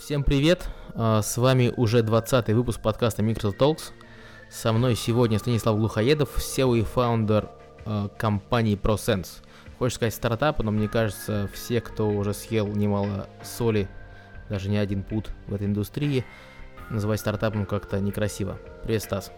Всем привет! А, С вами уже 20 выпуск подкаста Microsoft Talks. Со мной сегодня Станислав Глухоедов, SEO и фаундер а, компании ProSense. Хочешь сказать стартап, но мне кажется, все, кто уже съел немало соли, даже не один пут в этой индустрии, называть стартапом как-то некрасиво. Привет, Стас.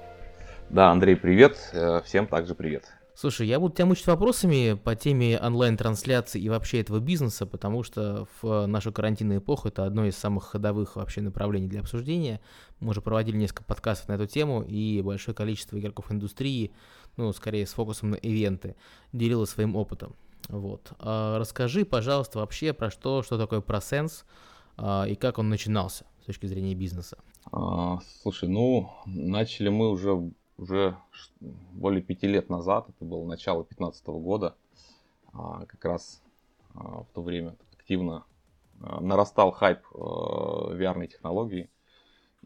Да, Андрей, привет. Э, Всем также привет. Слушай, я буду тебя мучить вопросами по теме онлайн-трансляции и вообще этого бизнеса, потому что в нашу карантинную эпоху это одно из самых ходовых вообще направлений для обсуждения. Мы уже проводили несколько подкастов на эту тему, и большое количество игроков индустрии, ну, скорее с фокусом на ивенты, делилось своим опытом. Вот. А расскажи, пожалуйста, вообще про что, что такое ProSense а, и как он начинался с точки зрения бизнеса. А, Слушай, ну, начали мы уже, уже более пяти лет назад, это было начало 2015 года, А, как раз а, в то время активно а, нарастал хайп VR технологий,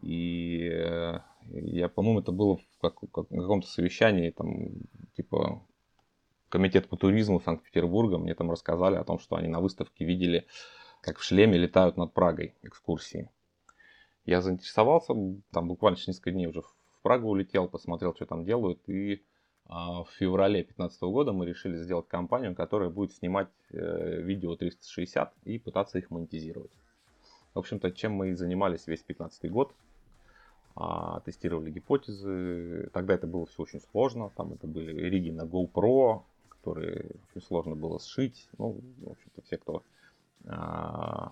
и э, я, по-моему, это было в каком-то совещании, там, типа, комитет по туризму Санкт-Петербурга, мне там рассказали о том, что они на выставке видели, как в шлеме летают над Прагой экскурсии. Я заинтересовался, там буквально через несколько дней уже Прагу улетел, посмотрел, что там делают, и а, в феврале 2015 года мы решили сделать компанию, которая будет снимать э, видео 360 и пытаться их монетизировать. В общем-то, чем мы и занимались весь 2015 год. А, тестировали гипотезы. Тогда это было все очень сложно. Там это были риги на GoPro, которые очень сложно было сшить. Ну, в общем-то, все, кто а,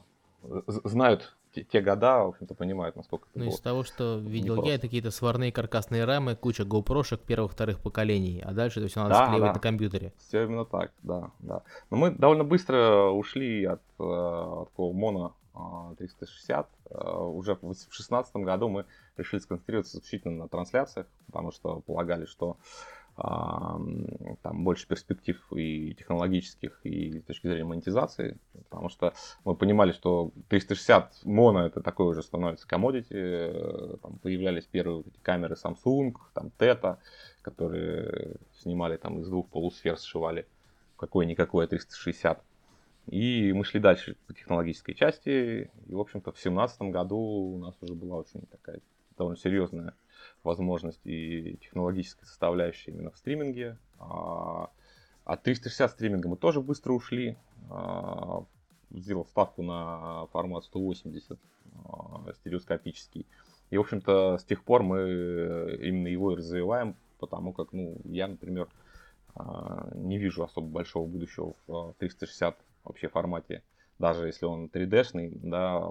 знают те, те года, в общем-то, понимают, насколько это Ну, из того, что видел я, это какие-то сварные каркасные рамы, куча GoPro-шек первых-вторых поколений, а дальше это все надо Да, склеивать да. на компьютере. Все именно так, да, да. Но мы довольно быстро ушли от, э, от такого моно э, 360. Э, Уже в 2016 году мы решили сконцентрироваться исключительно на трансляциях, потому что полагали, что а, там больше перспектив и технологических, и с точки зрения монетизации, потому что мы понимали, что 360 моно это такое уже становится commodity, э, там появлялись первые эти камеры Samsung, там Teta, которые снимали там из двух полусфер, сшивали какое-никакое 360. И мы шли дальше по технологической части. И, в общем-то, в 2017 году у нас уже была очень такая довольно серьезная возможность и технологическая составляющая именно в стриминге. А От 360 стриминга мы тоже быстро ушли. А, Сделал ставку на формат 180 а, стереоскопический. И, в общем-то, с тех пор мы именно его и развиваем, потому как, ну, я, например, а, не вижу особо большого будущего в а, 360 вообще формате, даже если он 3D-шный, да,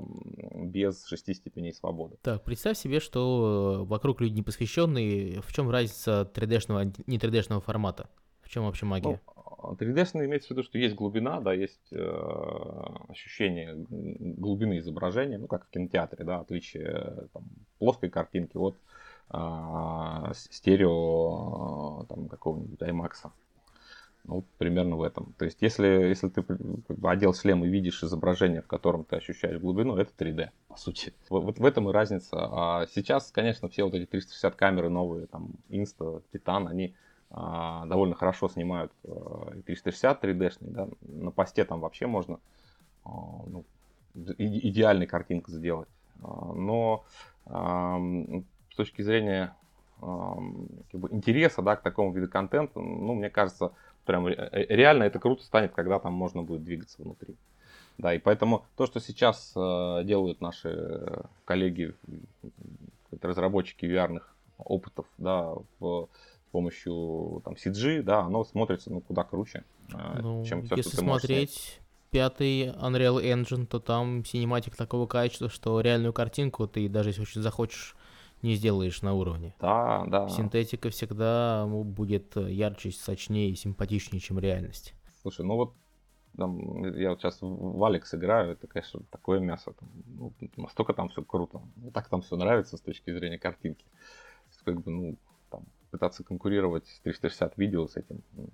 без шести степеней свободы. Так, представь себе, что э, вокруг люди непосвященные. В чем разница 3D-шного, не 3D-шного формата? В чем вообще магия? Ну, 3D-шный имеется в виду, что есть глубина, да, есть э, ощущение глубины изображения, ну, как в кинотеатре, да, отличие э, там, плоской картинки от а, с- стерео а, там, какого-нибудь IMAX. Ну, вот примерно в этом. То есть, если, если ты как бы, одел шлем и видишь изображение, в котором ты ощущаешь глубину, это 3D, по сути. Вот, в этом и разница. А сейчас, конечно, все вот эти 360 камеры новые, там, Insta, Titan, они а, довольно хорошо снимают а, и 360 3D-шный, да, на посте там вообще можно а, ну, и- идеальной картинку сделать. А, Но ам, с точки зрения как бы интереса да, к такому виду контента, ну, мне кажется, прям ре- э, реально это круто станет, когда там можно будет двигаться внутри. Да, и поэтому то, что сейчас э, делают наши э, коллеги, разработчики VR опытов, да, в- с помощью там CG, да, оно смотрится ну куда круче, э, Ну, чем все, если что ты смотреть пятый Unreal Engine, то там синематик такого качества, что реальную картинку ты даже если очень захочешь, не сделаешь на уровне. Да, да. Синтетика всегда будет э, ярче, сочнее и симпатичнее, чем реальность. Слушай, ну вот там, я вот сейчас в Алекс играю, это, конечно, такое мясо. Там, ну, настолько там все круто. Мне так там все нравится с точки зрения картинки. Как бы, ну, там, пытаться конкурировать с 360 видео с этим ну,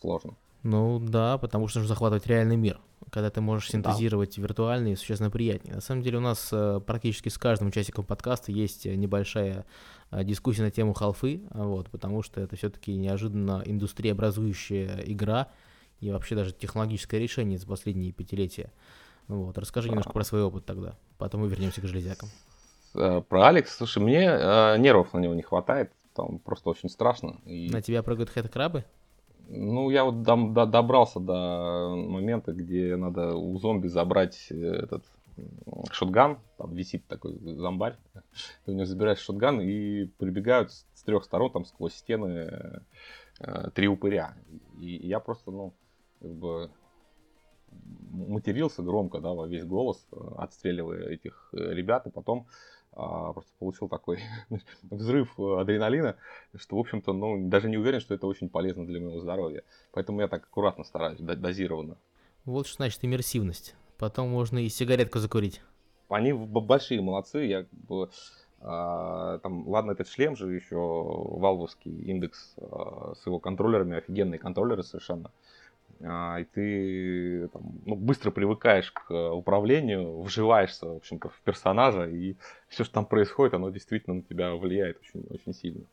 сложно. Ну да, потому что нужно захватывать реальный мир. Когда ты можешь Да. синтезировать виртуальный, существенно приятнее. На самом деле у нас э, практически с каждым участником подкаста есть э, небольшая э, дискуссия на тему халфы, а, вот, потому что это все-таки неожиданно индустриеобразующая игра и вообще даже технологическое решение за последние пятилетия. Вот, расскажи немножко про свой опыт тогда. Потом мы вернемся к железякам. Про Алекс, слушай, мне э, нервов на него не хватает. Там просто очень страшно. И... На тебя прыгают хэт-крабы? Ну, я вот дом, до, добрался до момента, где надо у зомби забрать э, этот шотган, там висит такой зомбарь, у него забираешь шотган и прибегают с трех сторон там сквозь стены э, три упыря. И, и я просто, ну, как бы матерился громко, да, во весь голос, э, отстреливая этих э, ребят, и потом а, просто получил такой взрыв адреналина, что, в общем-то, ну, даже не уверен, что это очень полезно для моего здоровья. Поэтому я так аккуратно стараюсь, дозированно. Вот что значит иммерсивность. Потом можно и сигаретку закурить. Они большие молодцы. Я а, там, ладно, этот шлем же еще валвовский индекс а, с его контроллерами, офигенные контроллеры совершенно. А, и ты там, ну, быстро привыкаешь к управлению, вживаешься, в общем-то, в персонажа, и все, что там происходит, оно действительно на тебя влияет очень, очень сильно.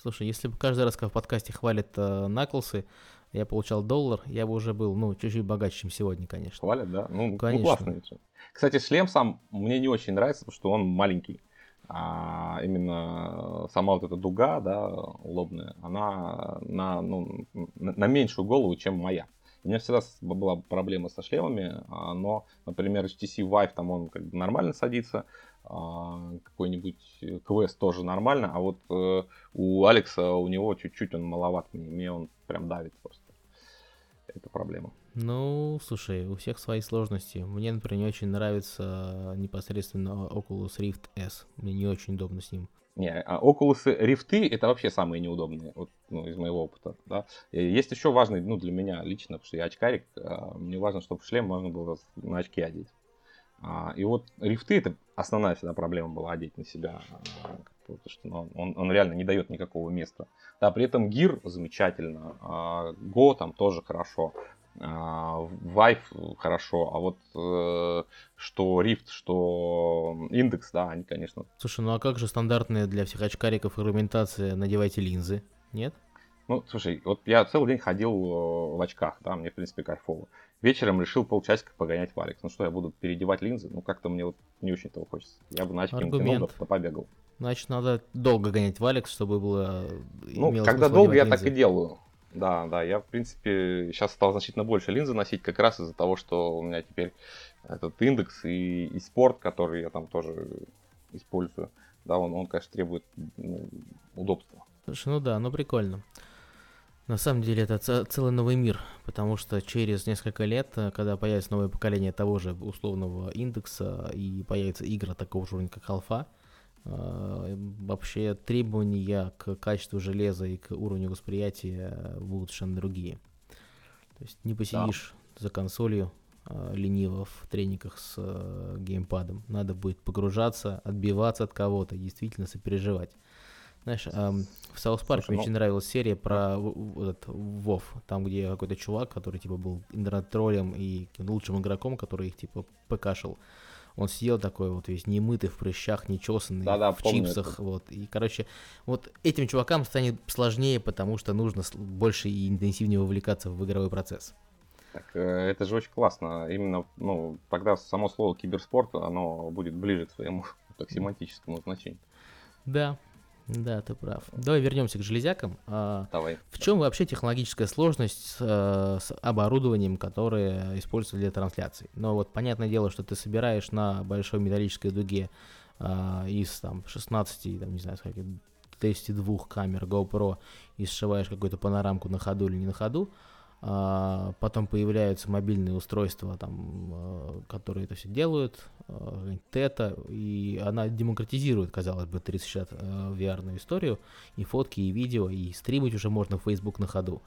Слушай, если бы каждый раз, как в подкасте хвалят э, Наклсы, я получал доллар, я бы уже был, ну, чуть-чуть богаче, чем сегодня, конечно. Хвалят, да? Ну, ну конечно. ну классно. Кстати, шлем сам мне не очень нравится, потому что он маленький. А именно сама вот эта дуга, да, лобная, она на, ну, на меньшую голову, чем моя. У меня всегда была проблема со шлемами, а, но, например, HTC Vive там он как бы нормально садится, а, какой-нибудь квест тоже нормально, а вот э, у Алекса у него чуть-чуть он маловат мне, он прям давит просто. Это проблема. Ну, слушай, у всех свои сложности. Мне, например, не очень нравится непосредственно Oculus Rift S. Мне не очень удобно с ним. Не, а Oculus Rift это вообще самые неудобные, вот, ну, из моего опыта. Да. Есть еще важный, ну, для меня лично, потому что я очкарик, а, мне важно, чтобы шлем можно было на очки одеть. А, и вот рифты это основная всегда проблема была одеть на себя, а, потому что ну, он, он реально не дает никакого места. Да, при этом гир замечательно, Go там тоже хорошо, Vive хорошо, а вот э, что Rift, что индекс, да, они, конечно. Слушай, ну а как же стандартная для всех очкариков аргументация надевайте линзы, нет? Ну, слушай, вот я целый день ходил э, в очках, да, мне, в принципе, кайфово. Вечером решил полчасика погонять в Алекс. Ну что, я буду переодевать линзы? Ну, как-то мне вот не очень того хочется. Я бы на очки натянул, побегал. Значит, надо долго гонять в Алекс, чтобы было... Ну, когда долго, я линзы. так и делаю. Да, да, я, в принципе, сейчас стал значительно больше линзы носить, как раз из-за того, что у меня теперь этот индекс и, и спорт, который я там тоже использую, да, он, он конечно, требует ну, удобства. Слушай, ну да, ну прикольно. На самом деле это целый новый мир, потому что через несколько лет, э, когда появится новое поколение того же условного индекса и появится игра такого же уровня, как Alpha, вообще требования к качеству железа и к уровню восприятия будут совершенно другие. То есть не посидишь да. за консолью э, лениво в трениках с э, геймпадом. Надо будет погружаться, отбиваться от кого-то, действительно сопереживать. Знаешь, эм, в South Park мне ну... очень нравилась серия про вот, Вов, там, где какой-то чувак, который типа был интернет-троллем и лучшим игроком, который их типа ПКшил. Он сидел такой вот весь немытый, в прыщах, нечесанный, Да-да, в чипсах. Это. Вот. И, короче, вот этим чувакам станет сложнее, потому что нужно больше и интенсивнее вовлекаться в игровой процесс. Так, э, это же очень классно. Именно, ну, тогда само слово киберспорт, оно будет ближе к своему так, семантическому значению. Да, да, ты прав. Давай вернемся к железякам. А, Давай. В чем вообще технологическая сложность с, э, с оборудованием, которое используется для трансляции? Но вот понятное дело, что ты собираешь на большой металлической дуге а, из там 16, там, не знаю, сколько, 32 камер GoPro и сшиваешь какую-то панорамку на ходу или не на ходу, потом появляются мобильные устройства, там, а, которые это все делают, а, тета, и она демократизирует, казалось бы, 360 VR историю, и фотки, и видео, и стримить уже можно в Facebook на ходу.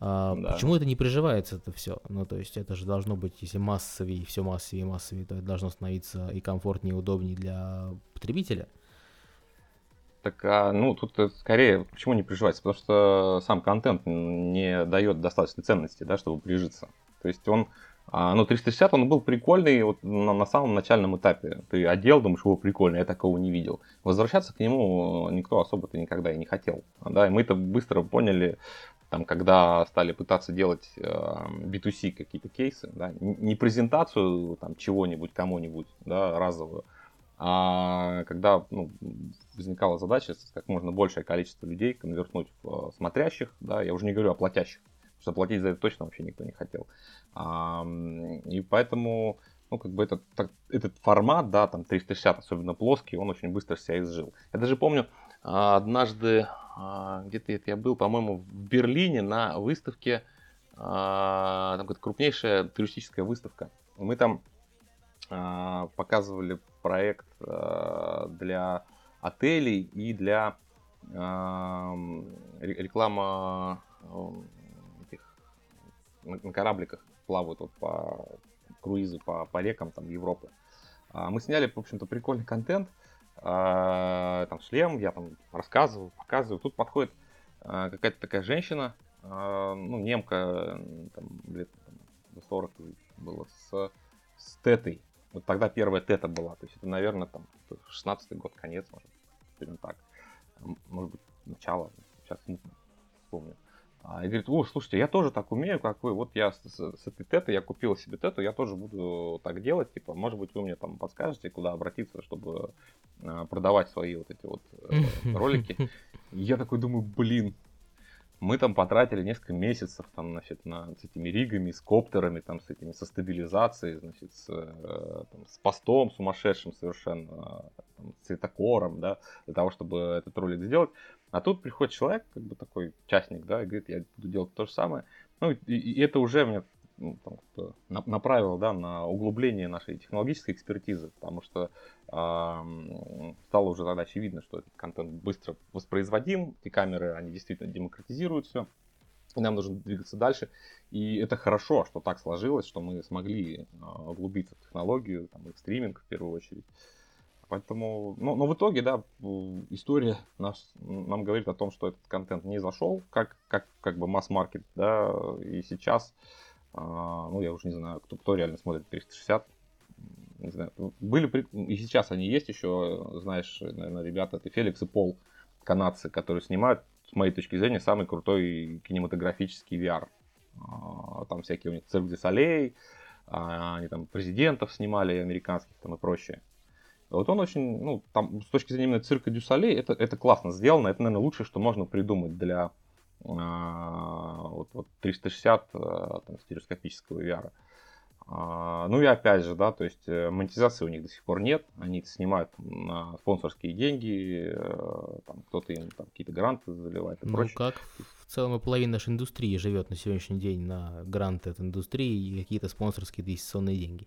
А, да. Почему это не приживается это все? Ну, то есть это же должно быть, если массовее, все массовее и массовее, то это должно становиться и комфортнее, и удобнее для потребителя. Так, а, ну, тут скорее, почему не приживается? Потому что сам контент не дает достаточной ценности, да, чтобы прижиться. То есть он, а, ну, 360, он был прикольный вот на, на самом начальном этапе. Ты одел, думаешь, его прикольно, я такого не видел. Возвращаться к нему никто особо-то никогда и не хотел. Да, и мы это быстро поняли там, когда стали пытаться делать э, B2C какие-то кейсы, да, не презентацию там чего-нибудь кому-нибудь, да, разовую, а когда ну, возникала задача как можно большее количество людей конвертнуть в смотрящих, да, я уже не говорю о платящих, потому что платить за это точно вообще никто не хотел. А, и поэтому ну, как бы этот, так, этот формат, да, там 360, особенно плоский, он очень быстро себя изжил. Я даже помню, а, однажды, а, где-то это я был, по-моему, в Берлине на выставке, а, там какая-то крупнейшая туристическая выставка. Мы там показывали проект для отелей и для реклама этих, на корабликах плавают вот по круизы по, по рекам там, Европы. А, мы сняли, в общем-то, прикольный контент. А, там шлем, я там рассказываю, показываю. Тут подходит а, какая-то такая женщина, ну, немка, там, лет до 40 было, с, с тетой. Вот тогда первая тета была. То есть это, наверное, там 16-й год, конец, может, примерно так. Может быть, начало, сейчас смутно вспомню. А, и говорит, о, слушайте, я тоже так умею, как вы. Вот я с, с, с этой тетой, я купил себе тету, я тоже буду так делать. Типа, может быть, вы мне там подскажете, куда обратиться, чтобы э, продавать свои вот эти вот э, ролики. Я такой думаю, блин, мы там потратили несколько месяцев там, значит, на, с этими ригами, с коптерами, там, с этими, со стабилизацией, значит, с, э, там, с постом сумасшедшим совершенно, там, с цветокором, да, для того, чтобы этот ролик сделать. А тут приходит человек, как бы такой частник, да, и говорит, я буду делать то же самое. Ну, и, и это уже меня ну, там, направило, да, на углубление нашей технологической экспертизы, потому что э, стало уже тогда очевидно, что этот контент быстро воспроизводим, эти камеры, они действительно демократизируют все, и нам нужно двигаться дальше. И это хорошо, что так сложилось, что мы смогли э, углубиться в технологию, там, в стриминг в первую очередь. Поэтому, ну, но в итоге, да, история нас, нам говорит о том, что этот контент не зашел, как, как, как бы масс-маркет, да, и сейчас, ну, я уже не знаю, кто, кто реально смотрит 360, не знаю, были, и сейчас они есть еще, знаешь, наверное, ребята, это Феликс и Пол, канадцы, которые снимают, с моей точки зрения, самый крутой кинематографический VR. А, там всякие у них Цирк де Солей, а, они там президентов снимали, американских там и прочее. Вот он очень, ну, там, с точки зрения именно цирка Дюсалей, это, это классно сделано. Это, наверное, лучшее, что можно придумать для а, вот, вот 360 а, там, стереоскопического VR. А, ну и опять же, да, то есть э, монетизации у них до сих пор нет. Они это снимают на спонсорские деньги, э, там, кто-то им там, какие-то гранты заливает и ну, прочее. как в целом и половина нашей индустрии живет на сегодняшний день на гранты от индустрии и какие-то спонсорские инвестиционные деньги.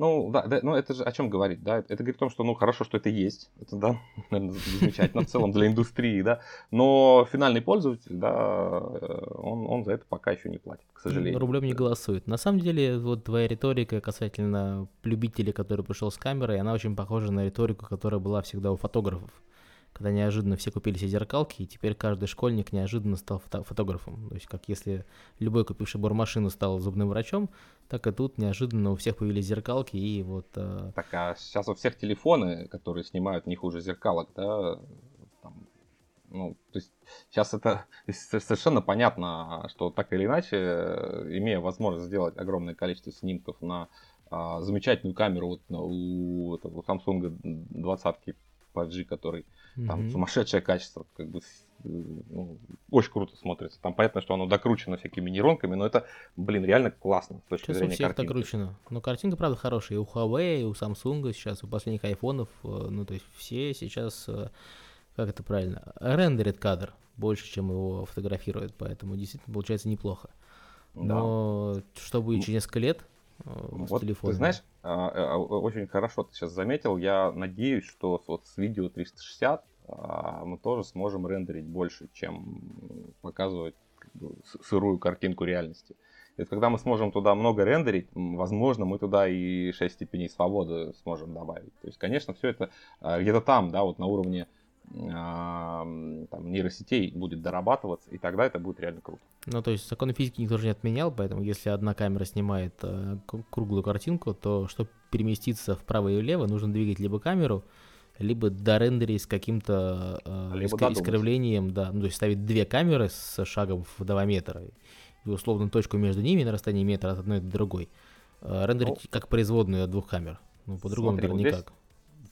Ну, да, да, ну это же о чем говорить, да? Это говорит о том, что, ну, хорошо, что это есть, это, да, наверное, замечательно в целом для индустрии, да, но финальный пользователь, да, э, он, он за это пока еще не платит, к сожалению. Рублем не голосует. На самом деле, вот твоя риторика касательно любителя, который пришел с камерой, она очень похожа на риторику, которая была всегда у фотографов когда неожиданно все купили себе зеркалки, и теперь каждый школьник неожиданно стал фото- фотографом. То есть, как если любой купивший бормашину стал зубным врачом, так и тут неожиданно у всех появились зеркалки, и вот... Э... Так, а сейчас у всех телефоны, которые снимают не хуже зеркалок, да, там, ну, то есть сейчас это совершенно понятно, что так или иначе, имея возможность сделать огромное количество снимков на а, замечательную камеру вот на, у, у Samsung 20 5G, который mm-hmm. там сумасшедшее качество, как бы ну, очень круто смотрится. Там понятно, что оно докручено всякими нейронками, но это, блин, реально классно с точки сейчас зрения у всех картинки. докручено. Но картинка, правда, хорошая. И у Huawei, и у Samsung сейчас, у последних айфонов, э, ну, то есть все сейчас, э, как это правильно, рендерит кадр больше, чем его фотографируют, поэтому действительно получается неплохо. Но да. что будет через несколько лет, Э, вот, телефона. Ты знаешь, а, а, очень хорошо ты сейчас заметил. Я надеюсь, что вот с видео 360 а, мы тоже сможем рендерить больше, чем показывать сырую картинку реальности. И когда мы сможем туда много рендерить, возможно, мы туда и 6 степеней свободы сможем добавить. То есть, конечно, все это где-то там, да, вот на уровне там, нейросетей будет дорабатываться, и тогда это будет реально круто. Ну, то есть законы физики никто же не отменял, поэтому если одна камера снимает э, круглую картинку, то чтобы переместиться вправо и влево, нужно двигать либо камеру, либо дорендерить с каким-то э, Либо иск- искривлением, да, ну, то есть ставить две камеры с шагом в 2 метра и условную точку между ними на расстоянии метра от одной до другой. Э, Рендерить как производную от двух камер. Ну, по-другому, наверное, вот здесь- никак.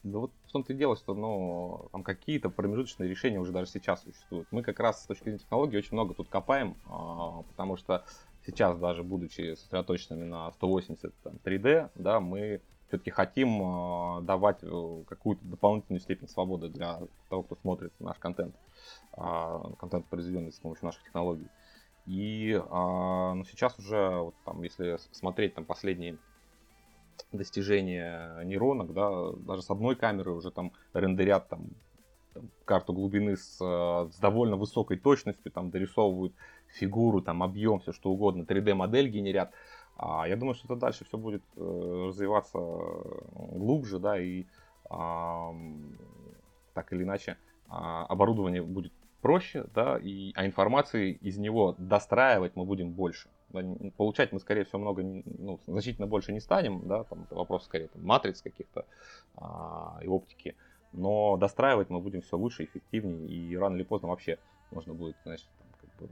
Да вот в том-то и дело, что ну, там какие-то промежуточные решения уже даже сейчас существуют. Мы как раз с точки зрения технологий очень много тут копаем, а, потому что сейчас даже будучи сосредоточенными на 180 там, 3D, да, мы все-таки хотим а, давать э, какую-то дополнительную степень свободы для того, кто смотрит наш контент, а, контент, произведенный с помощью наших технологий. И ну, сейчас уже, вот, там, если смотреть там, последние достижения нейронок, да, даже с одной камеры уже там рендерят там, карту глубины с, э, с довольно высокой точностью, там дорисовывают фигуру, там объем, все что угодно, 3D-модель генерят. А я думаю, что это дальше все будет э, развиваться э, глубже, да, и ам, так или иначе а, оборудование будет проще, да, и, а информации из него достраивать мы будем больше. Да, Получать мы, скорее всего, много, ну, значительно больше не станем, да, там это вопрос скорее там, матриц каких-то а, и оптики, но достраивать мы будем все лучше, эффективнее, и рано или поздно вообще можно будет, там, как бы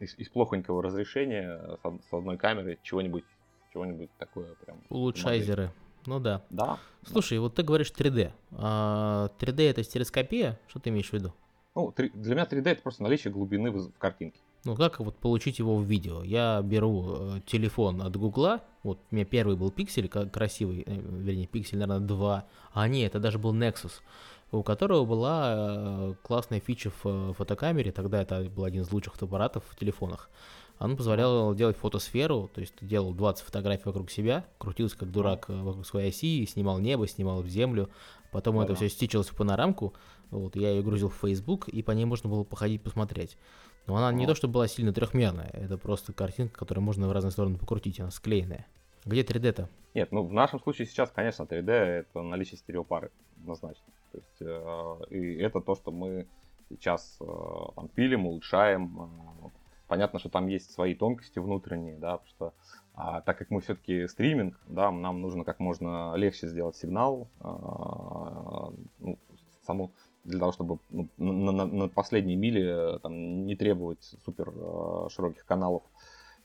из, из плохонького разрешения с, од- с одной камеры чего-нибудь, чего-нибудь такое прям. Улучшайзеры. Ну да. Да. Слушай, вот ты говоришь 3D. А 3D это стереоскопия? Что ты имеешь в виду? Ну, для меня 3D это просто наличие глубины в, картинке. Ну, как вот получить его в видео? Я беру э, телефон от Гугла, вот у меня первый был пиксель, ка- красивый, э, вернее, пиксель, наверное, 2, а нет, это даже был Nexus, у которого была э, классная фича в э, фотокамере, тогда это был один из лучших фотоаппаратов в телефонах. Он позволял делать фотосферу, то есть ты делал 20 фотографий вокруг себя, крутился как дурак э, вокруг своей оси, снимал небо, снимал землю, потом это Да-да. все стичилось в панорамку, вот, я ее грузил в Facebook, и по ней можно было походить, посмотреть. Но она не О. то, что была сильно трехмерная, это просто картинка, которую можно в разные стороны покрутить, она склеенная. Где 3D-то? Нет, ну в нашем случае сейчас, конечно, 3D это наличие стереопары, однозначно. То есть, э, и это то, что мы сейчас э, там, пилим, улучшаем. Э, Понятно, что там есть свои тонкости внутренние, да, потому что а, так как мы все-таки стриминг, да, нам нужно как можно легче сделать сигнал, а, ну, саму для того, чтобы ну, на, на- на последней миле э, там, не требовать супер э, широких каналов.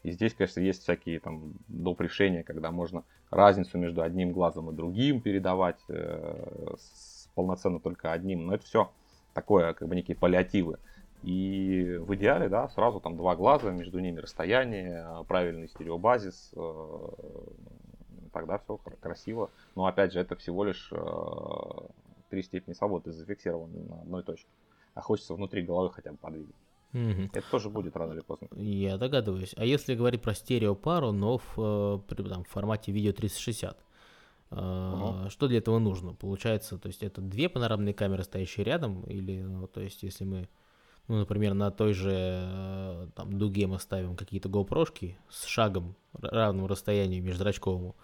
И здесь, конечно, есть всякие там доп. решения, когда можно разницу между одним глазом и другим передавать э, с полноценно только одним. Но это все такое, как бы некие паллиативы. И в идеале, да, сразу там два глаза, между ними расстояние, правильный стереобазис, э, тогда все красиво. Но опять же, это всего лишь э, три степени свободы зафиксированы на одной точке. А хочется внутри головы хотя бы подвигать. Мгм. Это тоже будет рано или поздно. Я догадываюсь. А если говорить про стереопару, но в, э, там, в формате видео 360, э, Ага. что для этого нужно? Получается, то есть это две панорамные камеры, стоящие рядом, или, ну, то есть если мы, ну, например, на той же э, там дуге мы ставим какие-то GoPro-шки с шагом равным расстоянию межзрачковому,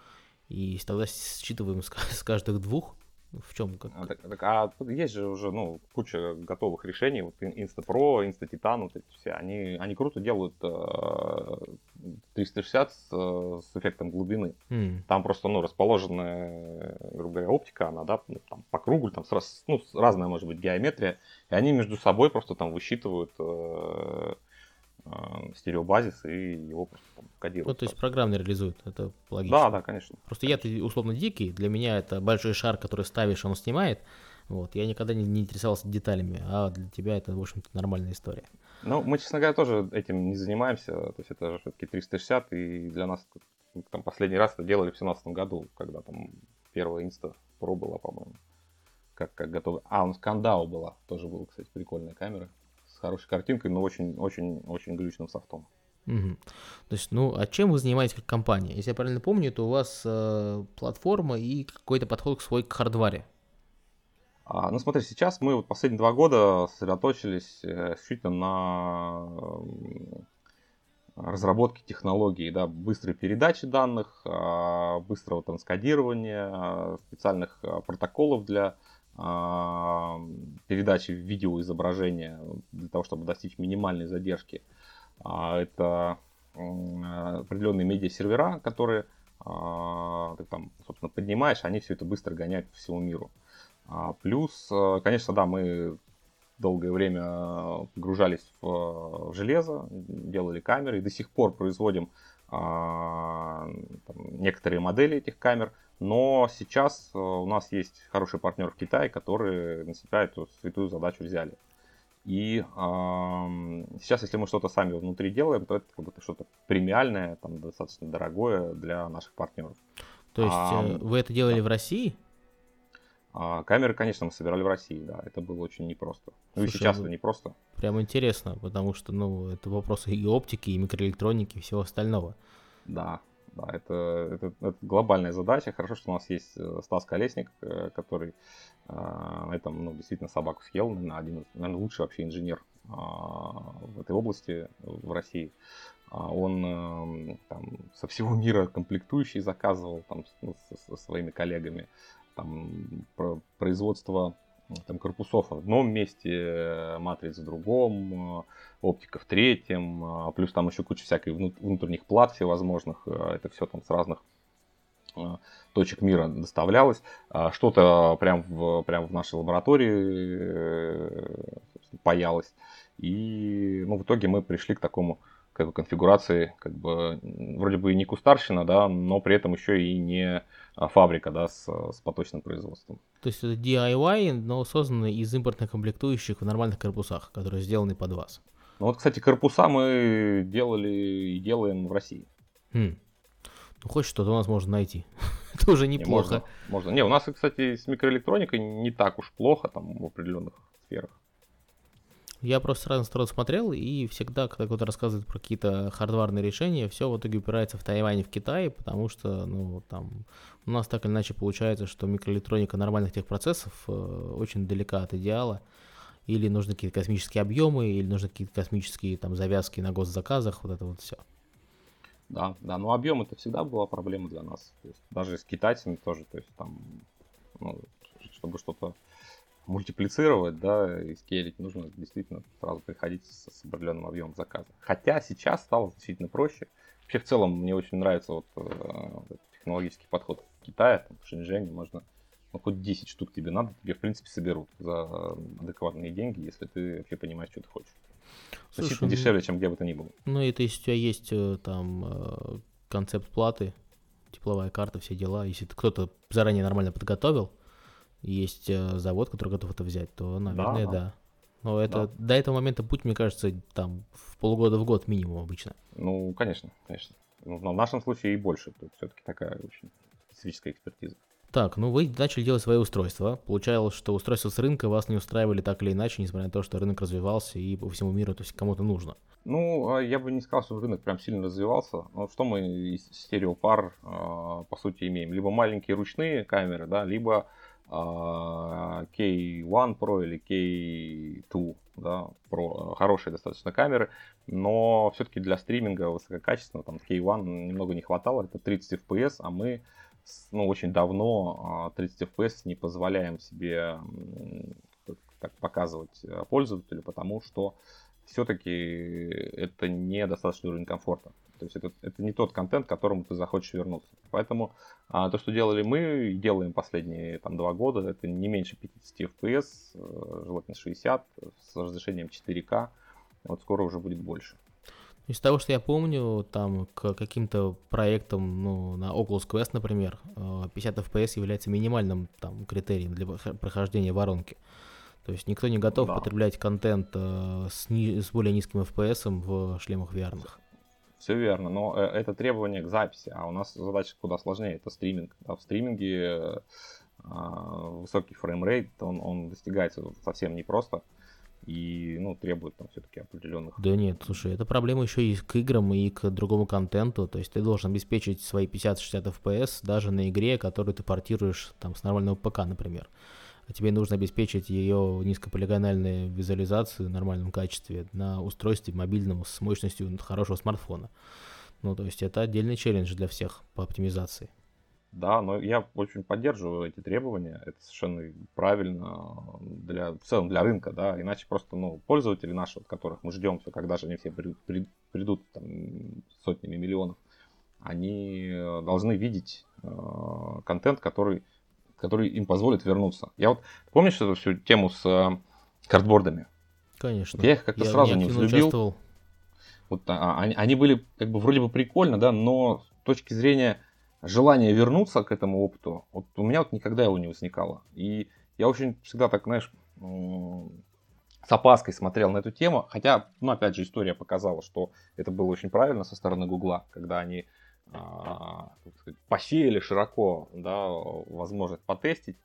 и тогда считываем с каждых двух, в чем как? А, так- так, а есть же уже ну, куча готовых решений. Вот Ин- Insta-Pro, Insta-Titan, вот эти все. Они, они круто делают э, 360 с, э, с эффектом глубины. М, Там просто, ну, расположенная, грубо говоря, оптика, она, да, ну, там, по кругу, там, с раз- ну, разная, может быть, геометрия, и они между собой просто там высчитывают э, стереобазис и его просто там Ну, кодируют. то есть программно реализует, это логично. да, да, конечно. Просто я-то условно дикий, для меня это большой шар, который ставишь, он снимает. Вот, я никогда не, не интересовался деталями, а для тебя это, в общем-то, нормальная история. Ну, мы, честно говоря, тоже этим не занимаемся. То есть это же все-таки 360, и для нас ну, там последний раз это делали в 2017 году, когда там первая Pro была, по-моему. Как, как готовы. А, у нас Кандау была. Тоже была, кстати, прикольная камера. Хорошей картинкой, но очень-очень-очень глючным софтом. Мгм. То есть, ну, а чем вы занимаетесь как компания? Если я правильно помню, то у вас э, платформа и какой-то подход к свой к хардваре. А, ну, смотри, сейчас мы вот последние два года сосредоточились э, исключительно на м, разработке технологий, да, быстрой передачи данных, а, быстрого транскодирования, а, специальных а, протоколов для передачи видеоизображения для того, чтобы достичь минимальной задержки. А, Это определенные медиа-сервера, которые а, ты там, собственно, поднимаешь, они все это быстро гоняют по всему миру. А, плюс, э, конечно, да, мы долгое время погружались в, железо, делали камеры и до сих пор производим а, там, некоторые модели этих камер, но сейчас э, у нас есть хороший партнер в Китае, который на себя эту святую задачу взяли. И э, сейчас, если мы что-то сами внутри делаем, то это как будто что-то премиальное, там, достаточно дорогое для наших партнеров. То есть а, вы это делали да. в России? А, камеры, конечно, мы собирали в России, да, это было очень непросто. Ну и сейчас это непросто. Прям интересно, потому что, ну, это вопросы и оптики, и микроэлектроники, и всего остального. Да, да, это, это, это глобальная задача. Хорошо, что у нас есть э, Стас Колесник, э, который на э, этом, ну, действительно собаку съел, наверное, один, наверное, лучший вообще инженер в этой области в России. А он там, со всего мира комплектующие заказывал там, со, со своими коллегами там, производство там, корпусов в одном месте, э, матриц в другом, э, оптика в третьем, э, плюс там еще куча всякой внутренних плат всевозможных, это все там с разных точек мира доставлялось. А что-то прям в, прям в нашей лаборатории паялось. И ну, в итоге мы пришли к такому как бы, конфигурации, как бы вроде бы и не кустарщина, да, но при этом еще и не а, фабрика, да, с, с поточным производством. То есть это DIY, но созданный из импортных комплектующих в нормальных корпусах, которые сделаны под вас. Ну вот, кстати, корпуса мы делали и делаем в России. Хм. Ну, хоть что-то у нас можно найти. это уже неплохо. Не, можно, можно. Не, у нас, кстати, с микроэлектроникой не так уж плохо там в определенных сферах. Я просто сразу сторон смотрел, и всегда, когда кто-то рассказывает про какие-то хардварные решения, все в итоге упирается в Тайвань и в Китае, потому что, ну, там, у нас так или иначе получается, что микроэлектроника нормальных техпроцессов э, очень далека от идеала. Или нужны какие-то космические объемы, или нужны какие-то космические там завязки на госзаказах, вот это вот все. Да, да, но объем это всегда была проблема для нас. То есть, даже с китайцами тоже, то есть там, ну, чтобы что-то мультиплицировать, да, и скейлить, нужно действительно сразу приходить с, с определенным объемом заказа. Хотя сейчас стало значительно проще. Вообще, в целом, мне очень нравится вот, э, технологический подход Китая, там, в Шэньчжэне можно, ну, хоть 10 штук тебе надо, тебе, в принципе, соберут за адекватные деньги, если ты вообще понимаешь, что ты хочешь. Слушай, Значительно ну, дешевле, чем где бы то ни было. Ну, это если у тебя есть э, там э, концепт платы, тепловая карта, все дела, если кто-то заранее нормально подготовил, есть э, завод, который готов это взять, то, наверное, да. да. Но это да. до этого момента путь, мне кажется, там в полгода в год минимум обычно. Ну, конечно, конечно. Ну, в нашем случае и больше. Тут все-таки такая очень специфическая экспертиза. Так, ну вы начали делать свои устройства. Получалось, что устройства с рынка вас не устраивали так или иначе, несмотря на то, что рынок развивался и по всему миру, то есть кому-то нужно. Ну, а я бы не сказал, что рынок прям сильно развивался. Но что мы из стереопар, а, по сути, имеем? Либо маленькие ручные камеры, да, либо K1 Pro или K2 да, Pro, хорошие достаточно камеры, но все-таки для стриминга высококачественного, там K1 немного не хватало, это 30 FPS, а мы ну, очень давно 30 а, FPS не позволяем себе так показывать э, пользователю, потому что все-таки это не достаточный уровень комфорта. То есть это, это не тот контент, к которому ты захочешь вернуться. Поэтому а, то, что делали мы, делаем последние там, два года, это не меньше 50 FPS, э, желательно 60, с разрешением 4К. Вот скоро уже будет больше. Из того, что я помню, там к каким-то проектам, ну, на Oculus Quest, например, 50 э, FPS является минимальным там критерием для прохождения воронки. То есть никто не готов да. потреблять контент э, с, ни, с более низким FPS в шлемах VR. Все верно, но э, это требование к записи, а у нас задача куда сложнее, это стриминг. Да, в стриминге э, высокий фреймрейт, он, он достигается совсем непросто и ну, требует там все-таки определенных... Да нет, слушай, это проблема еще и к играм, и к другому контенту, то есть ты должен обеспечить свои 50-60 FPS даже на игре, которую ты портируешь там с нормального ПК, например а тебе нужно обеспечить ее низкополигональную визуализацию в нормальном качестве на устройстве мобильном с мощностью хорошего смартфона. Ну, то есть это отдельный челлендж для всех по оптимизации. Да, но я очень поддерживаю эти требования. Это совершенно правильно для, в целом для рынка, да. Иначе просто, ну, пользователи наши, от которых мы ждем, все, когда же они все при, при, придут там, сотнями миллионов, они должны видеть э, контент, который который им позволит вернуться. Я вот помнишь эту всю тему с э, картбордами? Конечно. Я их как-то Я сразу не взлюбил. участвовал. Вот а, они, они были как бы вроде бы прикольно, да, но с точки зрения желания вернуться к этому опыту, вот у меня вот никогда его не возникало. И я очень всегда так, знаешь, с опаской смотрел на эту тему, хотя, ну, опять же, история показала, что это было очень правильно со стороны Гугла, когда они а, как сказать, посеяли широко да, возможность потестить,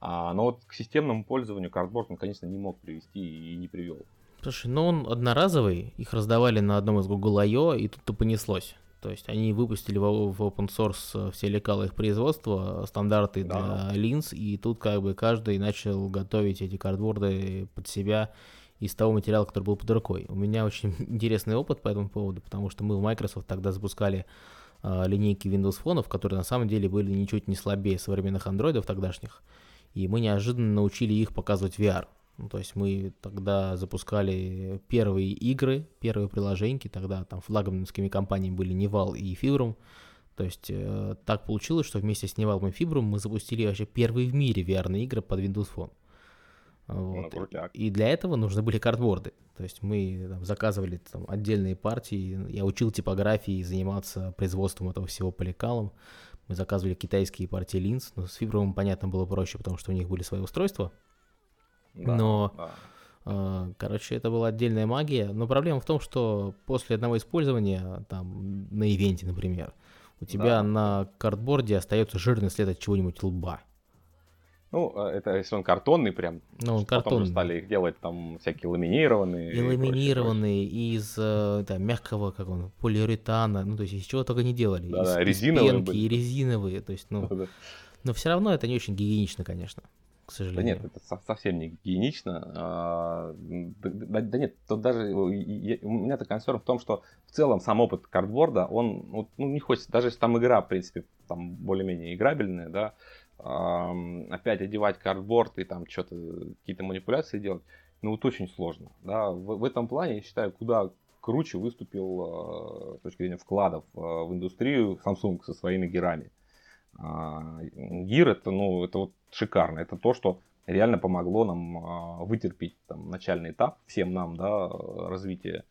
а, но вот к системному пользованию картборд он, конечно, не мог привести и не привел. Слушай, ну он одноразовый, их раздавали на одном из Google I.O., и тут-то понеслось. То есть они выпустили в, в open source все лекала их производства, стандарты Да. для линз, и тут как бы каждый начал готовить эти картборды под себя из того материала, который был под рукой. У меня очень интересный опыт по этому поводу, потому что мы в Microsoft тогда запускали а, линейки Windows фонов, которые на самом деле были ничуть не слабее современных андроидов тогдашних, и мы неожиданно научили их показывать VR. Ну, то есть мы тогда запускали первые игры, первые приложеньки, тогда там флагманскими компаниями были Нивал и Фибрум. То есть э, так получилось, что вместе с Нивалом и Фибрум мы запустили вообще первые в мире VR игры под Windows Phone. Вот. Ну, крутяк. И для этого нужны были картборды. То есть мы там, заказывали там, отдельные партии. Я учил типографии, заниматься производством этого всего по лекалам. Мы заказывали китайские партии линз. Но с Фибрумом, понятно, было проще, потому что у них были свои устройства. Да, Но- да. А, Короче, это была отдельная магия. Но проблема в том, что после одного использования, там, на ивенте, например, у тебя Да. на картборде остается жирный след от чего-нибудь лба. Ну, э, это если он картонный прям. Ну, он Потом картонный. же стали их делать там всякие ламинированные. И прочее, ламинированный, из э, да, мягкого, как он, полиуретана, ну, то есть из чего только не делали. Да-да, из, из резиновые пенки были. и резиновые, то есть, ну, но все равно это не очень гигиенично, конечно, к Да сожалению. нет, это со- совсем не гигиенично. А, Да, да- да нет, тут даже э, я- у меня-то консерн в том, что в целом сам опыт картборда, он вот, ну, не хочется, даже если там игра, в принципе, там более-менее играбельная, да, опять одевать картборд и там что-то, какие-то манипуляции делать, ну вот очень сложно, да, в, в этом плане, я считаю, куда круче выступил э, с точки зрения вкладов э, в индустрию Samsung со своими гирами. А, Гир это, ну, это вот шикарно. Это то, что реально помогло нам а, вытерпеть там, начальный этап, всем нам, да, развития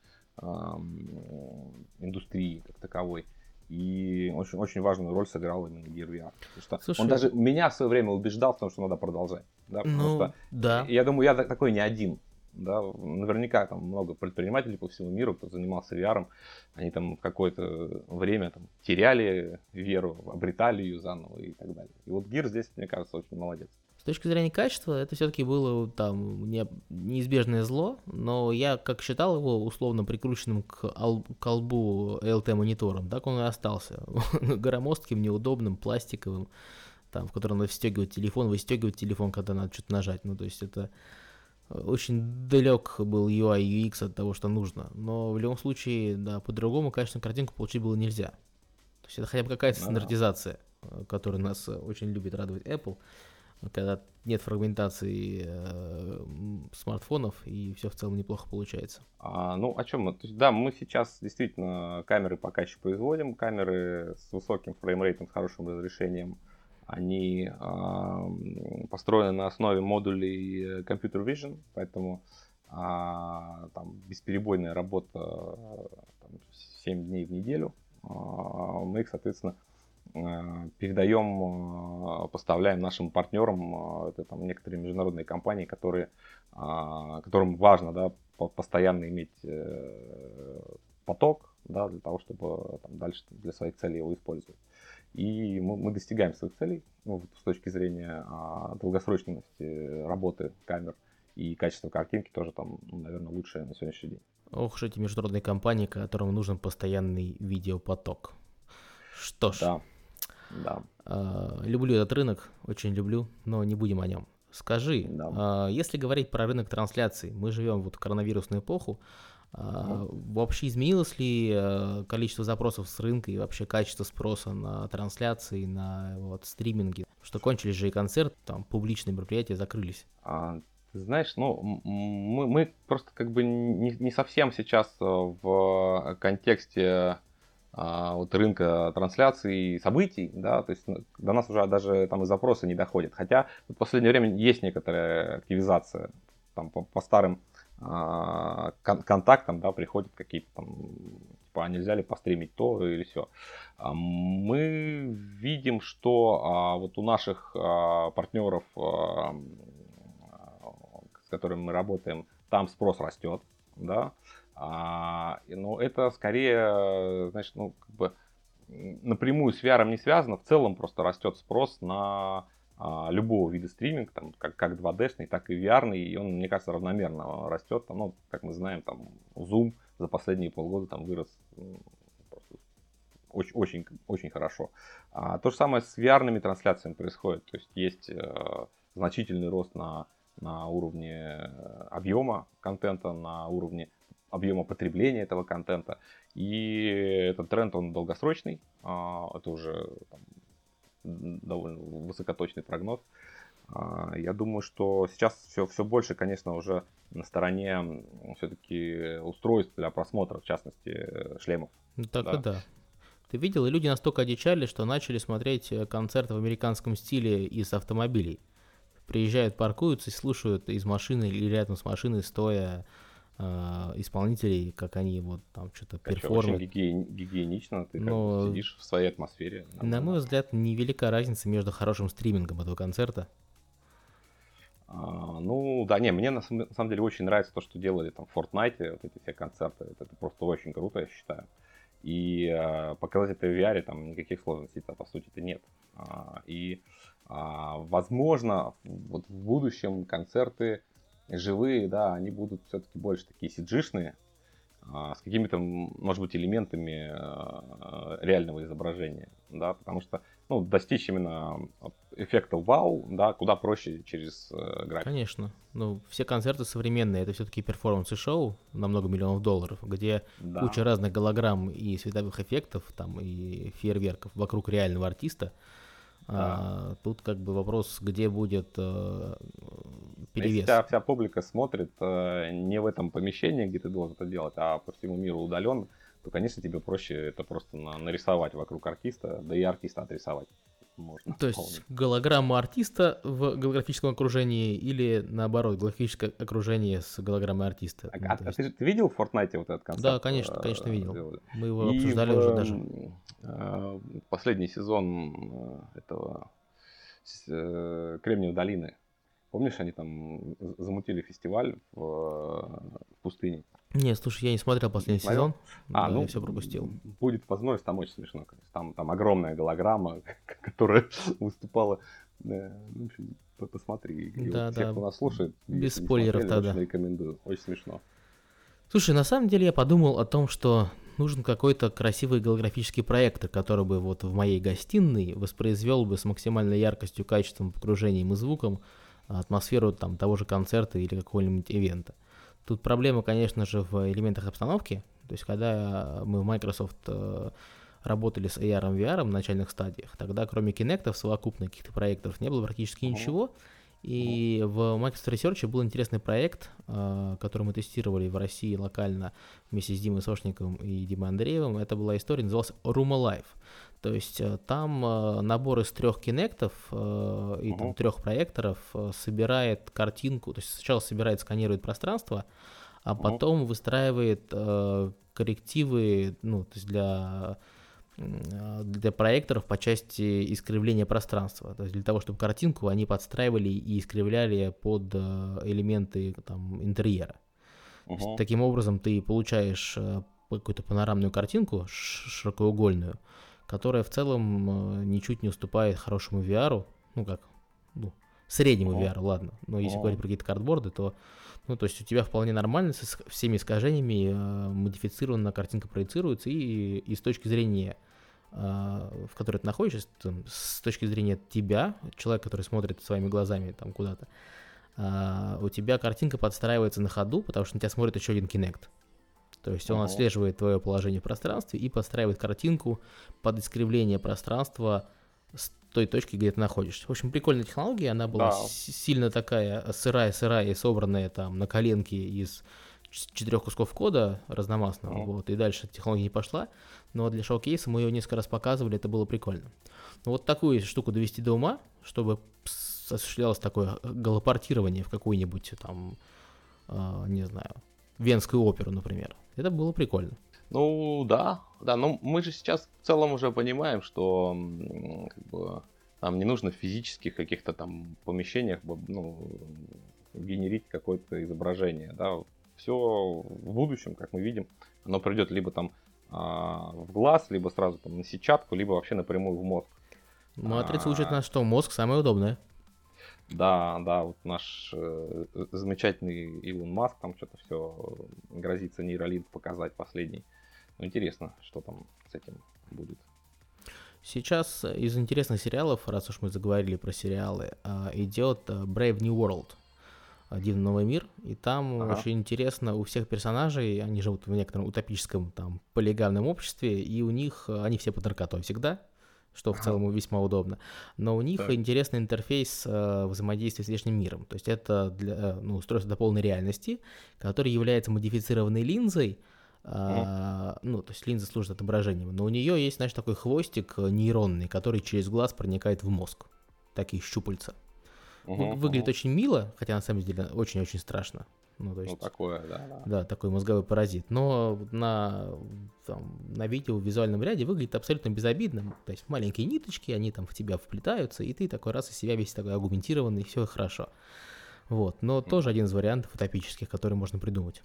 индустрии как таковой. И очень, очень важную роль сыграл именно Gear VR. Потому что Слушай, он даже меня в свое время убеждал в том, что надо продолжать. Да, потому Ну, что да. я думаю, я так- такой не один. Да, наверняка там много предпринимателей по всему миру, кто занимался VR, они там какое-то время там, теряли веру, обретали ее заново и так далее. И вот Гир здесь, мне кажется, очень молодец. С точки зрения качества, это все-таки было там не- неизбежное зло, но я как считал его условно прикрученным к ал- колбу LT-монитором, так он и остался. Громоздким, неудобным, пластиковым, там, в котором надо встегивать телефон, выстегивать телефон, когда надо что-то нажать. Ну, то есть это э, очень далек был UI UX от того, что нужно. Но в любом случае, да, по-другому, конечно, картинку получить было нельзя. То есть это хотя бы какая-то Да. стандартизация, э, которая нас э, очень любит радовать Apple когда нет фрагментации э, смартфонов, и все в целом неплохо получается. А, ну, о чем мы? То есть, да, мы сейчас действительно камеры пока еще производим, камеры с высоким фреймрейтом, с хорошим разрешением. Они м, построены на основе модулей э, Computer Vision, поэтому а, там бесперебойная работа э, там, 7 дней в неделю. А, мы их, соответственно, э, передаем, э, поставляем нашим партнерам, э, это там некоторые международные компании, которые, которым важно, да, по- постоянно иметь э, поток, да, для того, чтобы там, дальше для своих целей его использовать. И мы, мы достигаем своих целей ну, с точки зрения а, долгосрочности работы камер и качества картинки тоже там, ну, наверное, лучшее на сегодняшний день. Ох уж эти международные компании, которым нужен постоянный видеопоток. Что ж, Да, да. э, люблю этот рынок, очень люблю, но не будем о нем. Скажи, Да. э, если говорить про рынок трансляций, мы живем вот в коронавирусную эпоху, э, вообще изменилось ли э, количество запросов с рынка и вообще качество спроса на трансляции, на вот, стриминги? Что кончились же и концерты, там публичные мероприятия закрылись. А, знаешь, ну, мы, мы просто как бы не, не совсем сейчас э, в контексте а, вот рынка трансляций событий, да, то есть до нас уже даже там и запросы не доходят. Хотя в последнее время есть некоторая активизация там по, по старым а, кон- контактам, да, приходят какие-то там, типа, а нельзя ли постримить то или все. А мы видим, что а, вот у наших а, партнеров, а, с которыми мы работаем, там спрос растет, да, а, но это скорее, значит, ну, как бы напрямую с VR не связано, в целом просто растет спрос на а, любого вида стриминга, там, как, как 2D-шный, так и VR, и он, мне кажется, равномерно растет. Там, ну, как мы знаем, там Zoom за последние полгода там вырос очень, очень, очень хорошо. А, то же самое с VR трансляциями происходит. То есть есть э, значительный рост на, на уровне э, объема контента, на уровне объема потребления этого контента. И этот тренд, он долгосрочный. А, это уже там, довольно высокоточный прогноз. А, я думаю, что сейчас все, все больше, конечно, уже на стороне все-таки устройств для просмотра, в частности, шлемов. Ну, так да. да. Ты видел, и люди настолько одичали, что начали смотреть э, концерты в американском стиле из автомобилей. Приезжают, паркуются и слушают из машины или рядом с машиной стоя э, исполнителей, как они вот там что-то перформят. Очень гигиен, гигиенично, ты Но, сидишь в своей атмосфере. На мой взгляд, невелика разница между хорошим стримингом этого концерта. А, ну, да, не, мне на, на самом деле очень нравится то, что делали там в Fortnite, вот эти все концерты. Это, это просто очень круто, я считаю. И э, показать это в VR там никаких сложностей-то по сути-то нет. А, и а, возможно, вот в будущем концерты живые, да, они будут все-таки больше такие сиджишные, а, с какими-то, может быть, элементами а, реального изображения, да, потому что, ну, достичь именно эффекта вау, да, куда проще через э, графику. Конечно. Ну, все концерты современные, это все-таки перформансы шоу на много миллионов долларов, где да. куча разных голограмм и световых эффектов, там, и фейерверков вокруг реального артиста. А, тут как бы вопрос, где будет э, перевес. Если вся, вся публика смотрит э, не в этом помещении, где ты должен это делать, а по всему миру удаленно, то, конечно, тебе проще это просто на, нарисовать вокруг артиста, да и артиста отрисовать можно. То есть вполне. голограмма артиста в голографическом окружении или наоборот голографическое окружение с голограммой артиста. А, ну, а, есть... ты, ты видел в Fortnite вот этот концерт? Да, конечно, конечно видел. Делали? Мы его и обсуждали в, уже даже. Э, последний сезон э, этого э, Кремниевой долины. Помнишь, они там замутили фестиваль в, в пустыне? Нет, слушай, я не смотрел последний не сезон. А, да, ну, я все пропустил. Будет возможность, там очень смешно. Там, там огромная голограмма, которая выступала. Ну, в общем, посмотри. Да, да. Те, кто нас слушает, без спойлеров смотрели, тогда. Очень рекомендую. Очень смешно. Слушай, на самом деле я подумал о том, что нужен какой-то красивый голографический проектор, который бы вот в моей гостиной воспроизвел бы с максимальной яркостью, качеством, погружением и звуком атмосферу там того же концерта или какого-нибудь ивента. Тут проблема, конечно же, в элементах обстановки. То есть, когда мы в Microsoft э, работали с AR и VR в начальных стадиях, тогда кроме Kinect совокупно каких-то проектов не было практически ничего. И в Microsoft Research был интересный проект, э, который мы тестировали в России локально вместе с Димой Сошниковым и Димой Андреевым. Это была история, называлась Room Alive. То есть э, там э, набор из трех кинектов и там, трех проекторов собирает картинку, то есть сначала собирает, сканирует пространство, а потом выстраивает коррективы, ну, то есть для для проекторов по части искривления пространства. То есть для того, чтобы картинку они подстраивали и искривляли под элементы там, интерьера. Uh-huh. Таким образом ты получаешь какую-то панорамную картинку широкоугольную, которая в целом э, ничуть не уступает хорошему VR, ну как, ну, среднему О. VR, ладно, но если говорить про какие-то картборды, то, ну, то есть у тебя вполне нормально, с всеми искажениями э, модифицированная картинка проецируется, и, и с точки зрения э, в которой ты находишься, там, с точки зрения тебя, человека, который смотрит своими глазами там куда-то, э, у тебя картинка подстраивается на ходу, потому что на тебя смотрит еще один Kinect. То есть он отслеживает твое положение в пространстве и подстраивает картинку под искривление пространства с той точки, где ты находишься. В общем, прикольная технология, она была да. сильно такая сырая-сырая и собранная там на коленке из четырех кусков кода разномастного, mm-hmm. вот, и дальше технология не пошла, но для шоу-кейса мы ее несколько раз показывали, это было прикольно. Но вот такую штуку довести до ума, чтобы осуществлялось такое галопортирование в какую-нибудь там, э, не знаю, Венскую оперу, например. Это было прикольно. Ну да, да, но мы же сейчас в целом уже понимаем, что как бы, нам не нужно в физических каких-то там помещениях ну, генерить какое-то изображение, да, все в будущем, как мы видим, оно придет либо там а, в глаз, либо сразу там на сетчатку, либо вообще напрямую в мозг. Матрица а... учит нас, что мозг самое удобное. Да, да, вот наш э, замечательный Илон Маск там что-то все грозится нейролинк показать последний. Ну, интересно, что там с этим будет. Сейчас из интересных сериалов, раз уж мы заговорили про сериалы, а, идет э, Brave New World. Дивный новый мир, и там ага. очень интересно у всех персонажей, они живут в некотором утопическом там полигамном обществе, и у них э, они все под наркотой всегда, что в целом весьма удобно. Но у них так. интересный интерфейс э, взаимодействия с внешним миром. То есть это для, э, ну, устройство до полной реальности, которое является модифицированной линзой, Uh, ну, то есть линза служит отображением, но у нее есть, знаешь, такой хвостик э, нейронный, который через глаз проникает в мозг. Такие щупальца. Uh-huh, Выглядит uh-huh. очень мило, хотя на самом деле очень-очень страшно. Ну, то есть, ну, такое, да, да. Да, такой мозговой паразит. Но на, там, на видео в визуальном ряде выглядит абсолютно безобидным. То есть маленькие ниточки, они там в тебя вплетаются, и ты такой раз из себя весь такой аргументированный, все хорошо. Вот, но mm. тоже один из вариантов утопических, который можно придумать.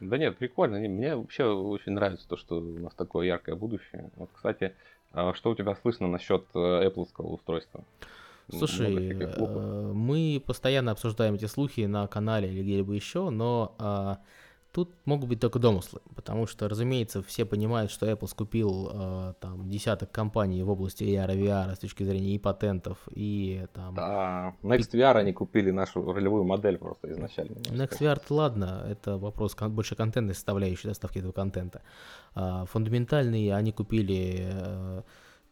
Да нет, прикольно. Мне вообще очень нравится то, что у нас такое яркое будущее. Вот, кстати, а что у тебя слышно насчет э, Apple устройства? Слушай, э, мы постоянно обсуждаем эти слухи на канале или где-либо еще, но а, тут могут быть только домыслы, потому что, разумеется, все понимают, что Apple скупил а, там десяток компаний в области AR и VR с точки зрения и патентов, и там... Да, Next VR они купили нашу ролевую модель просто изначально. Next VR, ладно, это вопрос больше контентной составляющей доставки этого контента. А, фундаментальные они купили...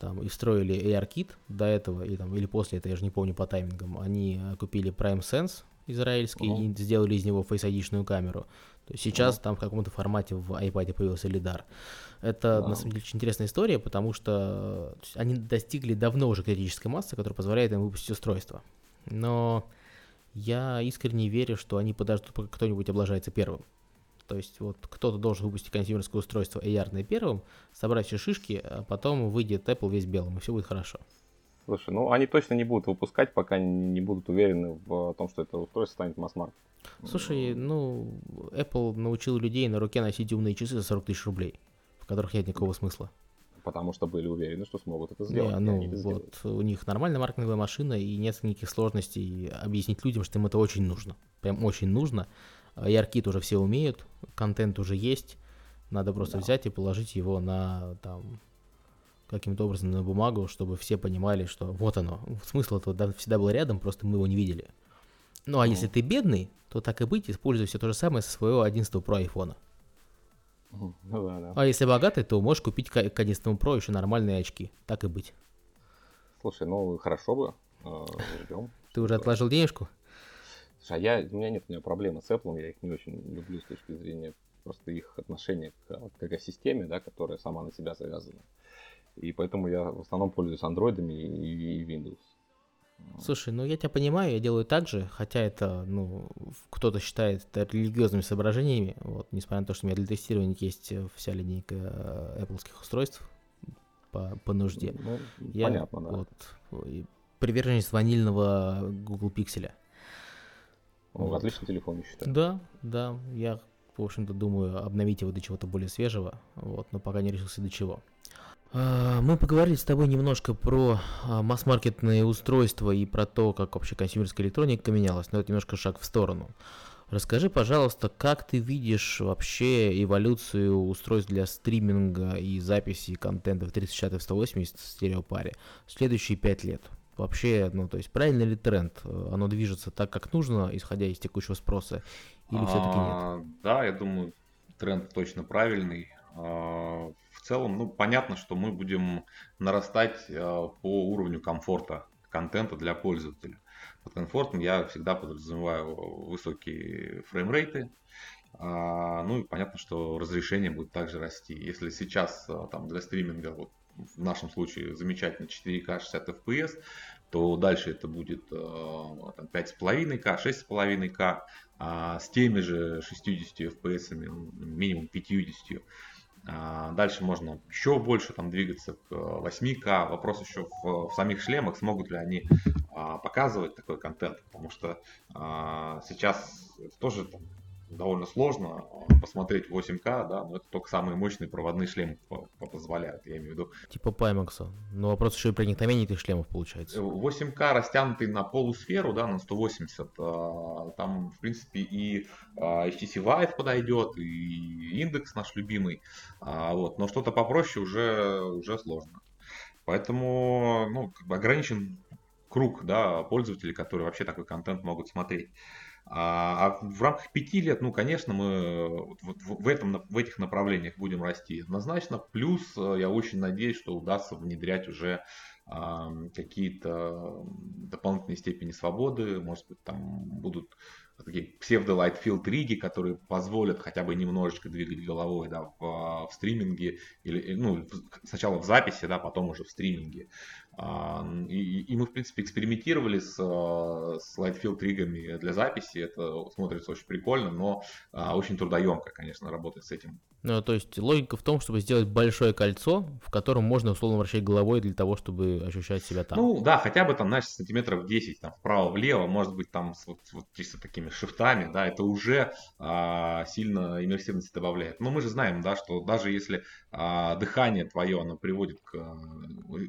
Там и встроили AR-кит до этого, и, там, или после этого, я же не помню по таймингам, они э, купили Prime Sense израильский uh-huh. и сделали из него Face ID-шную камеру. То есть сейчас uh-huh. там в каком-то формате в iPad появился лидар. Это uh-huh. на самом деле очень интересная история, потому что они достигли давно уже критической массы, которая позволяет им выпустить устройство. Но я искренне верю, что они подождут, пока кто-нибудь облажается первым. То есть вот кто-то должен выпустить консюмерское устройство AR первым, собрать все шишки, а потом выйдет Apple весь белым, и все будет хорошо. Слушай, ну они точно не будут выпускать, пока не будут уверены в том, что это устройство станет масс-маркет. Слушай, ну Apple научил людей на руке носить умные часы за 40 тысяч рублей, в которых нет никакого смысла. Потому что были уверены, что смогут это сделать. Не, ну, вот сделают. у них нормальная маркетинговая машина, и нет никаких сложностей объяснить людям, что им это очень нужно. Прям очень нужно. Яркит уже все умеют, контент уже есть. Надо просто да. взять и положить его на там каким-то образом на бумагу, чтобы все понимали, что вот оно. Смысл этого всегда был рядом, просто мы его не видели. Ну а ну. если ты бедный, то так и быть, используй все то же самое со своего 11 Pro айфона. Ну, да, да. А если богатый, то можешь купить к 11 Pro еще нормальные очки. Так и быть. Слушай, ну хорошо бы. Э, ждем. Ты уже отложил денежку? Слушай, а я, у меня нет у меня проблемы с Apple, я их не очень люблю с точки зрения просто их отношения к, к экосистеме, да, которая сама на себя завязана. И поэтому я в основном пользуюсь андроидами и, и Windows. Слушай, ну я тебя понимаю, я делаю так же, хотя это, ну, кто-то считает это религиозными соображениями, вот, несмотря на то, что у меня для тестирования есть вся линейка э, Apple устройств по, по нужде. Ну, я, понятно, да. Вот, приверженец ванильного Google Pixel. Ну, вот. Отличный телефон, я считаю. Да, да. Я, в общем-то, думаю обновить его до чего-то более свежего, вот, но пока не решился до чего. А, мы поговорили с тобой немножко про а, масс-маркетные устройства и про то, как вообще консюмерская электроника менялась, но это немножко шаг в сторону. Расскажи, пожалуйста, как ты видишь вообще эволюцию устройств для стриминга и записи контента в 3060 и в 180 в стереопаре в следующие пять лет? Вообще, ну, то есть правильный ли тренд? Оно движется так, как нужно, исходя из текущего спроса, или все-таки нет? А, да, я думаю, тренд точно правильный. А, в целом, ну, понятно, что мы будем нарастать а, по уровню комфорта контента для пользователя. Под комфортом я всегда подразумеваю высокие фреймрейты, а, ну и понятно, что разрешение будет также расти. Если сейчас а, там для стриминга, вот в нашем случае замечательно 4К 60 FPS, то дальше это будет а, там, 5,5К, 6,5К, а с теми же 60 FPS, минимум 50. А дальше можно еще больше там двигаться к 8К. Вопрос еще в, в самих шлемах, смогут ли они а, показывать такой контент, потому что а, сейчас тоже там, довольно сложно а, посмотреть 8К, да, но это только самые мощные проводные шлемы позволяют, я имею в виду. Типа Pimax. Но вопрос еще и проникновение этих шлемов получается. 8К э, растянутый на полусферу, да, на 180, а, там, в принципе, и а, HTC Vive подойдет, и индекс наш любимый, вот, но что-то попроще уже, уже сложно. Поэтому, ну, как бы ограничен круг, да, пользователей, которые вообще такой контент могут смотреть. А, а в рамках пяти лет, ну, конечно, мы вот в, этом, в этих направлениях будем расти однозначно. Плюс э, я очень надеюсь, что удастся внедрять уже а, какие-то дополнительные степени свободы. Может быть, там будут такие псевдо-лайтфилд риги, которые позволят хотя бы немножечко двигать головой да, в, в стриминге, или, ну, сначала в записи, да, потом уже в стриминге. А, и, и мы, в принципе, экспериментировали с, с Lightfield ригами для записи. Это смотрится очень прикольно, но а, очень трудоемко, конечно, работать с этим. Ну, то есть логика в том, чтобы сделать большое кольцо, в котором можно условно вращать головой для того, чтобы ощущать себя там. Ну, да, хотя бы там, знаешь, сантиметров 10, там, вправо-влево, может быть, там с вот, вот чисто такими шифтами, да, это уже а, сильно иммерсивности добавляет. Но мы же знаем, да, что даже если а, дыхание твое, оно приводит к а,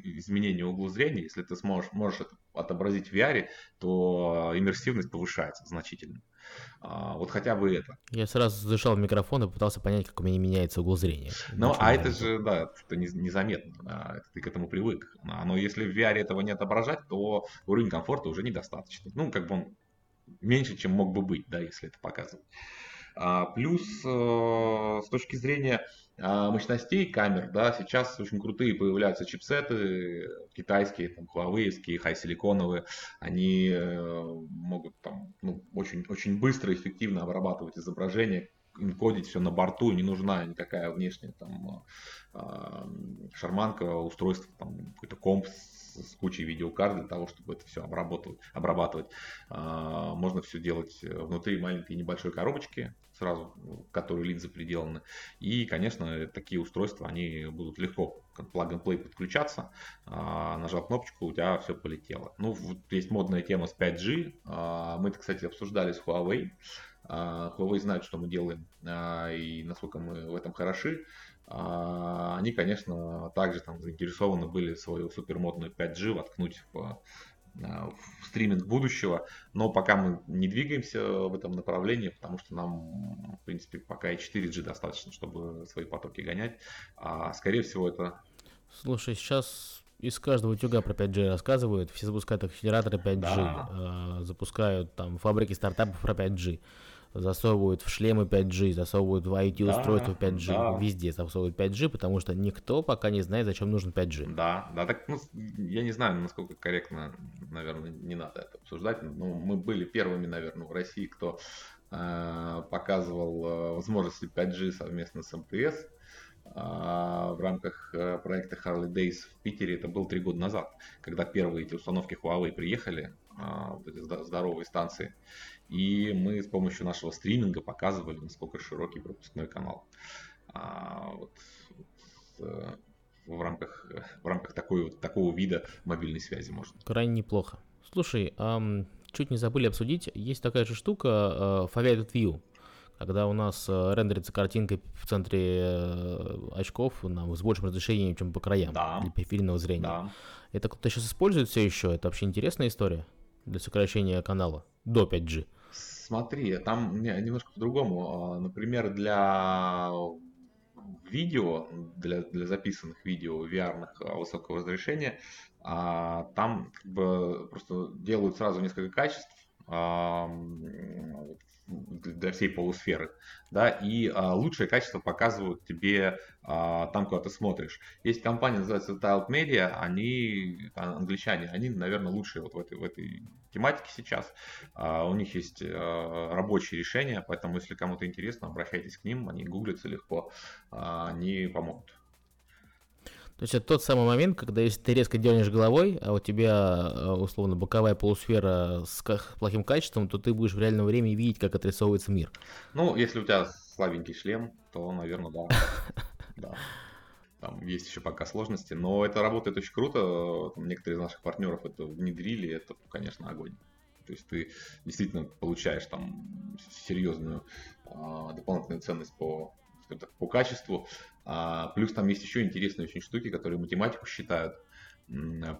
изменению угла зрения, если ты сможешь, можешь это отобразить в VR, то иммерсивность повышается значительно. А, вот хотя бы это. Я сразу зашел в микрофон и попытался понять, как у меня меняется угол зрения. Ну, а это же, да, что незаметно, да, это ты к этому привык. Но если в VR этого не отображать, то уровень комфорта уже недостаточный. Ну, как бы он меньше, чем мог бы быть, да, если это показывать. А, плюс э, с точки зрения а, мощностей камер, да, сейчас очень крутые появляются чипсеты, китайские, там, Huawei, хай-силиконовые, они э, могут там, ну, очень, очень быстро и эффективно обрабатывать изображение, инкодить все на борту, не нужна никакая внешняя там а, шарманка, устройство, там какой-то комп с кучей видеокарт для того, чтобы это все обрабатывать. обрабатывать. Можно все делать внутри маленькой небольшой коробочки, сразу, которые линзы приделаны. И, конечно, такие устройства, они будут легко как plug-and-play подключаться. А, нажал кнопочку, у тебя все полетело. Ну, вот есть модная тема с 5G. А, мы это, кстати, обсуждали с Huawei. Huawei знает, что мы делаем и насколько мы в этом хороши. А, они, конечно, также там заинтересованы были свою супермодную 5G воткнуть в, а, в стриминг будущего, но пока мы не двигаемся в этом направлении, потому что нам, в принципе, пока и 4G достаточно, чтобы свои потоки гонять, а скорее всего это... Слушай, сейчас из каждого утюга про 5G рассказывают, все запускают акселераторы 5G, да. А, запускают там фабрики стартапов про 5G засовывают в шлемы 5G, засовывают в IT-устройства да, 5G, да. везде засовывают 5G, потому что никто пока не знает, зачем нужен 5G. Да, да, так, ну, я не знаю, насколько корректно, наверное, не надо это обсуждать, но мы были первыми, наверное, в России, кто э, показывал э, возможности 5G совместно с МТС. А, в рамках э, проекта Harley Days в Питере, это было три года назад, когда первые эти установки Huawei приехали, а, эти здоровые станции, и мы с помощью нашего стриминга показывали, насколько широкий пропускной канал. А, вот, вот, э, в рамках, в рамках такой, вот, такого вида мобильной связи можно. Крайне неплохо. Слушай, эм, чуть не забыли обсудить, есть такая же штука э, Foveated View, когда у нас э, рендерится картинка в центре э, очков на, с большим разрешением, чем по краям да. для периферийного зрения. Да. Это кто-то сейчас использует все еще? Это вообще интересная история для сокращения канала до 5G? Смотри, там не, немножко по-другому. А, например, для видео, для, для записанных видео VR а, высокого разрешения, а, там как бы просто делают сразу несколько качеств. Для всей полусферы, да, и а, лучшее качество показывают тебе а, там, куда ты смотришь. Есть компания, называется Tiled Media, они, англичане, они, наверное, лучшие вот в этой, в этой тематике сейчас. А, у них есть а, рабочие решения, поэтому, если кому-то интересно, обращайтесь к ним, они гуглятся легко, а, они помогут. То есть это тот самый момент, когда если ты резко дернешь головой, а у тебя э, условно боковая полусфера с плохим качеством, то ты будешь в реальном времени видеть, как отрисовывается мир. Ну, если у тебя слабенький шлем, то, наверное, да. Да. Там есть еще пока сложности, но это работает очень круто. Некоторые из наших партнеров это внедрили, это, конечно, огонь. То есть ты действительно получаешь там серьезную а, дополнительную ценность по так, по качеству. А, плюс там есть еще интересные очень штуки, которые математику считают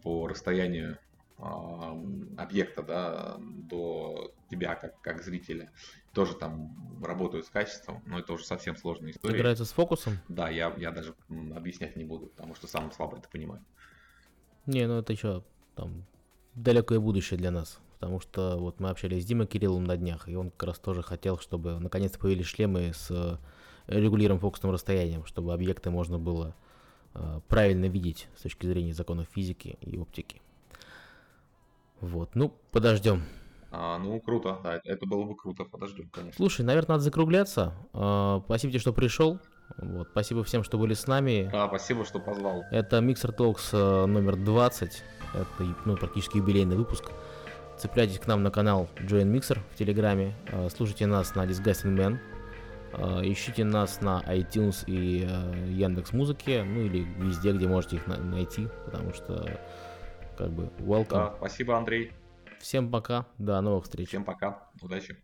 по расстоянию а, объекта да, до тебя как, как зрителя. Тоже там работают с качеством, но это уже совсем сложная история. Играется с фокусом? Да, я, я даже объяснять не буду, потому что сам слабо это понимаю. Не, ну это еще там далекое будущее для нас. Потому что вот мы общались с Димой Кирилловым на днях, и он как раз тоже хотел, чтобы наконец-то появились шлемы с регулируем фокусным расстоянием, чтобы объекты можно было э, правильно видеть с точки зрения законов физики и оптики. Вот, ну, подождем. А, ну, круто, да, это было бы круто, подождем, конечно. Слушай, наверное, надо закругляться. Э, спасибо тебе, что пришел. Вот, спасибо всем, что были с нами. Да, спасибо, что позвал. Это Mixer Talks э, номер 20. Это ну, практически юбилейный выпуск. Цепляйтесь к нам на канал Join Mixer в Телеграме. Слушайте нас на Disgusting Man ищите нас на iTunes и э, Яндекс Музыке, ну или везде, где можете их найти, потому что как бы welcome. Да, спасибо, Андрей. Всем пока, до новых встреч. Всем пока, удачи.